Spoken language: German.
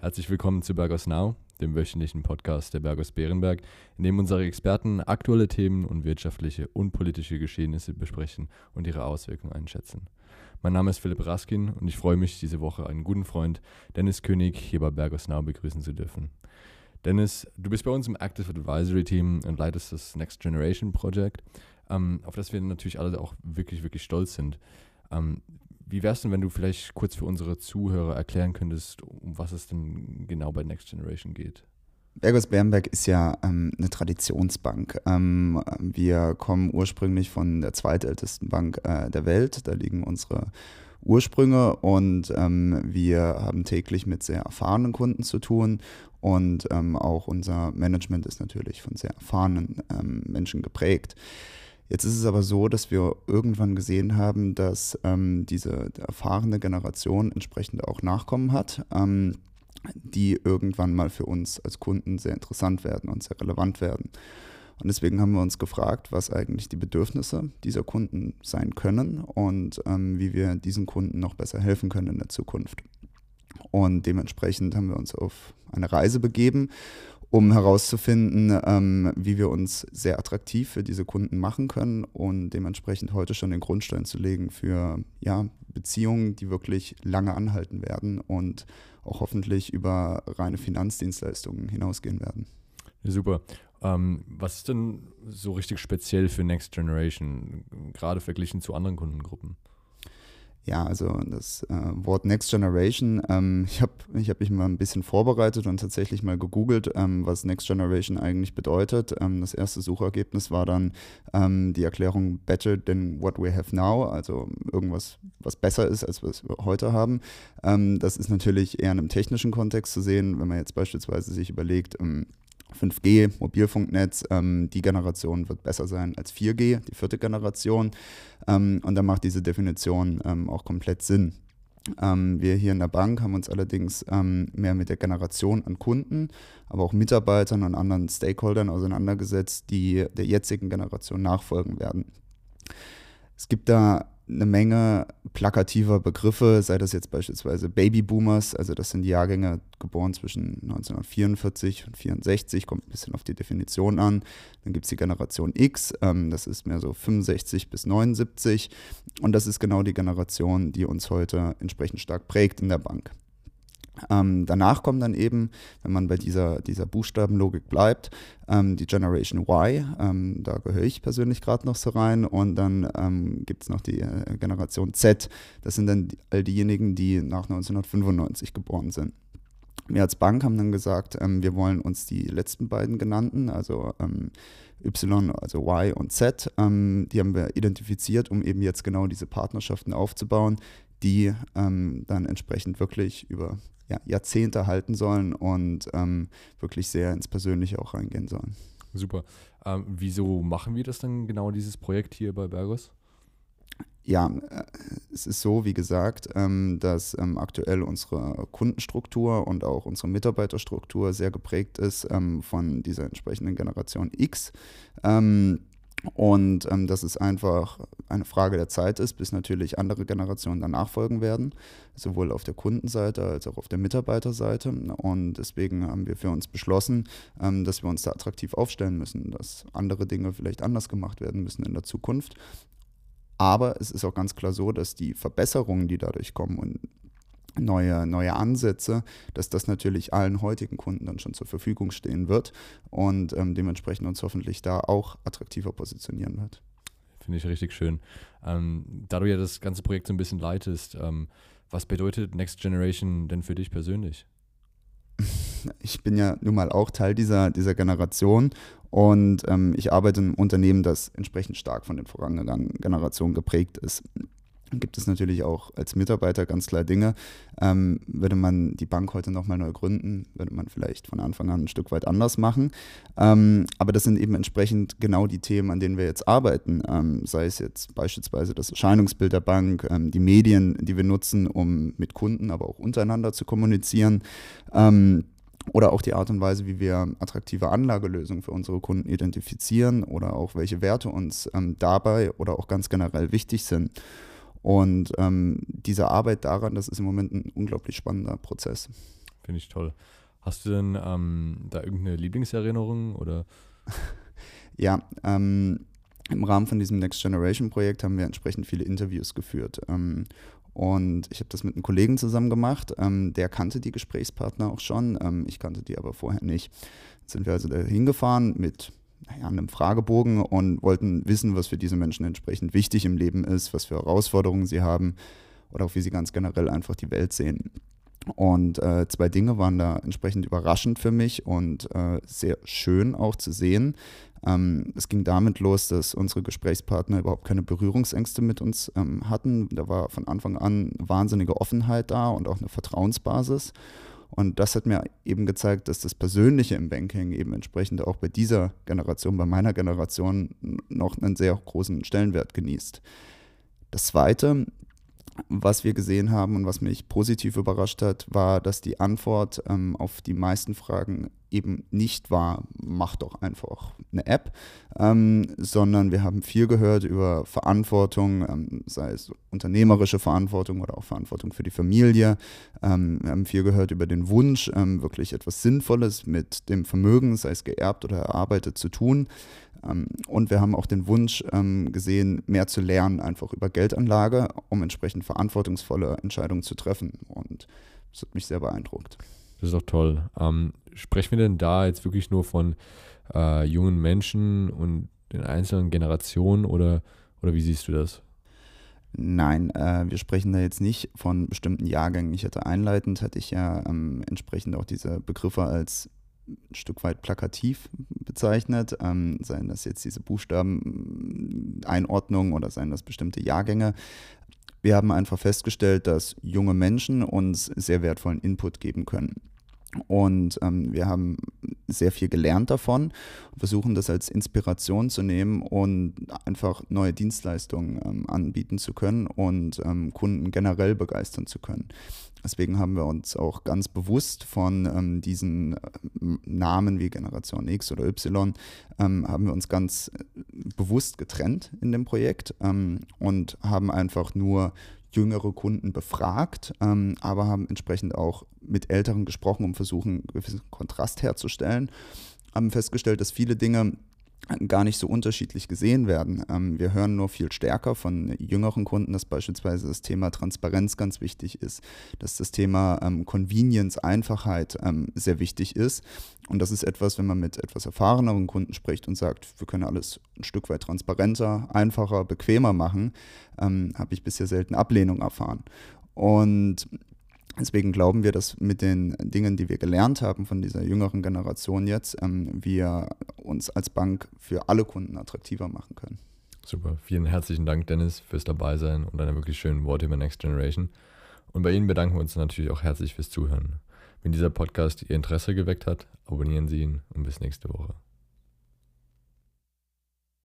Herzlich willkommen zu Bergos Now, dem wöchentlichen Podcast der Bergos Bärenberg, in dem unsere Experten aktuelle Themen und wirtschaftliche und politische Geschehnisse besprechen und ihre Auswirkungen einschätzen. Mein Name ist Philipp Raskin und ich freue mich, diese Woche einen guten Freund, Dennis König, hier bei Bergos Now begrüßen zu dürfen. Dennis, du bist bei uns im Active Advisory Team und leitest das Next Generation Project, ähm, auf das wir natürlich alle auch wirklich, wirklich stolz sind. Wie wäre es denn, wenn du vielleicht kurz für unsere Zuhörer erklären könntest, um was es denn genau bei Next Generation geht? Bergos Bernberg ist ja ähm, eine Traditionsbank. Ähm, wir kommen ursprünglich von der zweitältesten Bank äh, der Welt. Da liegen unsere Ursprünge und ähm, wir haben täglich mit sehr erfahrenen Kunden zu tun und ähm, auch unser Management ist natürlich von sehr erfahrenen ähm, Menschen geprägt. Jetzt ist es aber so, dass wir irgendwann gesehen haben, dass ähm, diese erfahrene Generation entsprechend auch Nachkommen hat, ähm, die irgendwann mal für uns als Kunden sehr interessant werden und sehr relevant werden. Und deswegen haben wir uns gefragt, was eigentlich die Bedürfnisse dieser Kunden sein können und ähm, wie wir diesen Kunden noch besser helfen können in der Zukunft. Und dementsprechend haben wir uns auf eine Reise begeben um herauszufinden, ähm, wie wir uns sehr attraktiv für diese Kunden machen können und dementsprechend heute schon den Grundstein zu legen für ja, Beziehungen, die wirklich lange anhalten werden und auch hoffentlich über reine Finanzdienstleistungen hinausgehen werden. Super. Ähm, was ist denn so richtig speziell für Next Generation, gerade verglichen zu anderen Kundengruppen? Ja, also das äh, Wort Next Generation, ähm, ich habe ich hab mich mal ein bisschen vorbereitet und tatsächlich mal gegoogelt, ähm, was Next Generation eigentlich bedeutet. Ähm, das erste Suchergebnis war dann ähm, die Erklärung Better than what we have now, also irgendwas, was besser ist, als was wir heute haben. Ähm, das ist natürlich eher in einem technischen Kontext zu sehen, wenn man jetzt beispielsweise sich überlegt, 5G, Mobilfunknetz, ähm, die Generation wird besser sein als 4G, die vierte Generation. Ähm, und dann macht diese Definition ähm, auch komplett Sinn. Ähm, wir hier in der Bank haben uns allerdings ähm, mehr mit der Generation an Kunden, aber auch Mitarbeitern und anderen Stakeholdern auseinandergesetzt, die der jetzigen Generation nachfolgen werden. Es gibt da eine Menge plakativer Begriffe, sei das jetzt beispielsweise Babyboomers, also das sind Jahrgänge geboren zwischen 1944 und 64, kommt ein bisschen auf die Definition an. Dann gibt es die Generation X, ähm, das ist mehr so 65 bis 79 und das ist genau die Generation, die uns heute entsprechend stark prägt in der Bank. Ähm, danach kommt dann eben, wenn man bei dieser, dieser Buchstabenlogik bleibt, ähm, die Generation Y. Ähm, da gehöre ich persönlich gerade noch so rein. Und dann ähm, gibt es noch die äh, Generation Z. Das sind dann all diejenigen, die nach 1995 geboren sind. Wir als Bank haben dann gesagt, ähm, wir wollen uns die letzten beiden genannten, also ähm, Y, also Y und Z, die haben wir identifiziert, um eben jetzt genau diese Partnerschaften aufzubauen, die ähm, dann entsprechend wirklich über ja, Jahrzehnte halten sollen und ähm, wirklich sehr ins Persönliche auch reingehen sollen. Super. Ähm, wieso machen wir das denn genau, dieses Projekt hier bei Bergos? Ja, äh, es ist so, wie gesagt, ähm, dass ähm, aktuell unsere Kundenstruktur und auch unsere Mitarbeiterstruktur sehr geprägt ist ähm, von dieser entsprechenden Generation X. Und ähm, dass es einfach eine Frage der Zeit ist, bis natürlich andere Generationen danach folgen werden, sowohl auf der Kundenseite als auch auf der Mitarbeiterseite. Und deswegen haben wir für uns beschlossen, ähm, dass wir uns da attraktiv aufstellen müssen, dass andere Dinge vielleicht anders gemacht werden müssen in der Zukunft. Aber es ist auch ganz klar so, dass die Verbesserungen, die dadurch kommen und neue, neue Ansätze, dass das natürlich allen heutigen Kunden dann schon zur Verfügung stehen wird und ähm, dementsprechend uns hoffentlich da auch attraktiver positionieren wird. Finde ich richtig schön. Ähm, da du ja das ganze Projekt so ein bisschen leitest, ähm, was bedeutet Next Generation denn für dich persönlich? Ich bin ja nun mal auch Teil dieser, dieser Generation und ähm, ich arbeite in einem Unternehmen, das entsprechend stark von den vorangegangenen Generationen geprägt ist gibt es natürlich auch als Mitarbeiter ganz klar Dinge. Ähm, würde man die Bank heute nochmal neu gründen, würde man vielleicht von Anfang an ein Stück weit anders machen. Ähm, aber das sind eben entsprechend genau die Themen, an denen wir jetzt arbeiten. Ähm, sei es jetzt beispielsweise das Erscheinungsbild der Bank, ähm, die Medien, die wir nutzen, um mit Kunden, aber auch untereinander zu kommunizieren. Ähm, oder auch die Art und Weise, wie wir attraktive Anlagelösungen für unsere Kunden identifizieren oder auch welche Werte uns ähm, dabei oder auch ganz generell wichtig sind. Und ähm, diese Arbeit daran, das ist im Moment ein unglaublich spannender Prozess. Finde ich toll. Hast du denn ähm, da irgendeine Lieblingserinnerung oder? ja, ähm, im Rahmen von diesem Next Generation Projekt haben wir entsprechend viele Interviews geführt. Ähm, und ich habe das mit einem Kollegen zusammen gemacht. Ähm, der kannte die Gesprächspartner auch schon. Ähm, ich kannte die aber vorher nicht. Jetzt sind wir also da hingefahren mit naja, einem Fragebogen und wollten wissen, was für diese Menschen entsprechend wichtig im Leben ist, was für Herausforderungen sie haben oder auch wie sie ganz generell einfach die Welt sehen. Und äh, zwei Dinge waren da entsprechend überraschend für mich und äh, sehr schön auch zu sehen. Ähm, es ging damit los, dass unsere Gesprächspartner überhaupt keine Berührungsängste mit uns ähm, hatten. Da war von Anfang an wahnsinnige Offenheit da und auch eine Vertrauensbasis. Und das hat mir eben gezeigt, dass das Persönliche im Banking eben entsprechend auch bei dieser Generation, bei meiner Generation noch einen sehr großen Stellenwert genießt. Das Zweite, was wir gesehen haben und was mich positiv überrascht hat, war, dass die Antwort ähm, auf die meisten Fragen eben nicht war, mach doch einfach eine App, ähm, sondern wir haben viel gehört über Verantwortung, ähm, sei es unternehmerische Verantwortung oder auch Verantwortung für die Familie. Ähm, wir haben viel gehört über den Wunsch, ähm, wirklich etwas Sinnvolles mit dem Vermögen, sei es geerbt oder erarbeitet, zu tun. Ähm, und wir haben auch den Wunsch ähm, gesehen, mehr zu lernen, einfach über Geldanlage, um entsprechend verantwortungsvolle Entscheidungen zu treffen. Und das hat mich sehr beeindruckt. Das ist doch toll. Ähm, sprechen wir denn da jetzt wirklich nur von äh, jungen Menschen und den einzelnen Generationen oder, oder wie siehst du das? Nein, äh, wir sprechen da jetzt nicht von bestimmten Jahrgängen. Ich hatte einleitend, hatte ich ja ähm, entsprechend auch diese Begriffe als ein Stück weit plakativ bezeichnet, ähm, seien das jetzt diese Buchstaben-Einordnung oder seien das bestimmte Jahrgänge. Wir haben einfach festgestellt, dass junge Menschen uns sehr wertvollen Input geben können. Und ähm, wir haben sehr viel gelernt davon, versuchen das als Inspiration zu nehmen und einfach neue Dienstleistungen ähm, anbieten zu können und ähm, Kunden generell begeistern zu können. Deswegen haben wir uns auch ganz bewusst von ähm, diesen äh, Namen wie Generation X oder Y, ähm, haben wir uns ganz äh, bewusst getrennt in dem Projekt ähm, und haben einfach nur jüngere Kunden befragt, ähm, aber haben entsprechend auch mit Älteren gesprochen, um versuchen, einen gewissen Kontrast herzustellen. Haben festgestellt, dass viele Dinge gar nicht so unterschiedlich gesehen werden. Ähm, wir hören nur viel stärker von jüngeren Kunden, dass beispielsweise das Thema Transparenz ganz wichtig ist, dass das Thema ähm, Convenience, Einfachheit ähm, sehr wichtig ist. Und das ist etwas, wenn man mit etwas erfahreneren Kunden spricht und sagt, wir können alles ein Stück weit transparenter, einfacher, bequemer machen, ähm, habe ich bisher selten Ablehnung erfahren. Und Deswegen glauben wir, dass mit den Dingen, die wir gelernt haben von dieser jüngeren Generation jetzt, ähm, wir uns als Bank für alle Kunden attraktiver machen können. Super. Vielen herzlichen Dank, Dennis, fürs Dabeisein und deine wirklich schönen Worte über Next Generation. Und bei Ihnen bedanken wir uns natürlich auch herzlich fürs Zuhören. Wenn dieser Podcast Ihr Interesse geweckt hat, abonnieren Sie ihn und bis nächste Woche.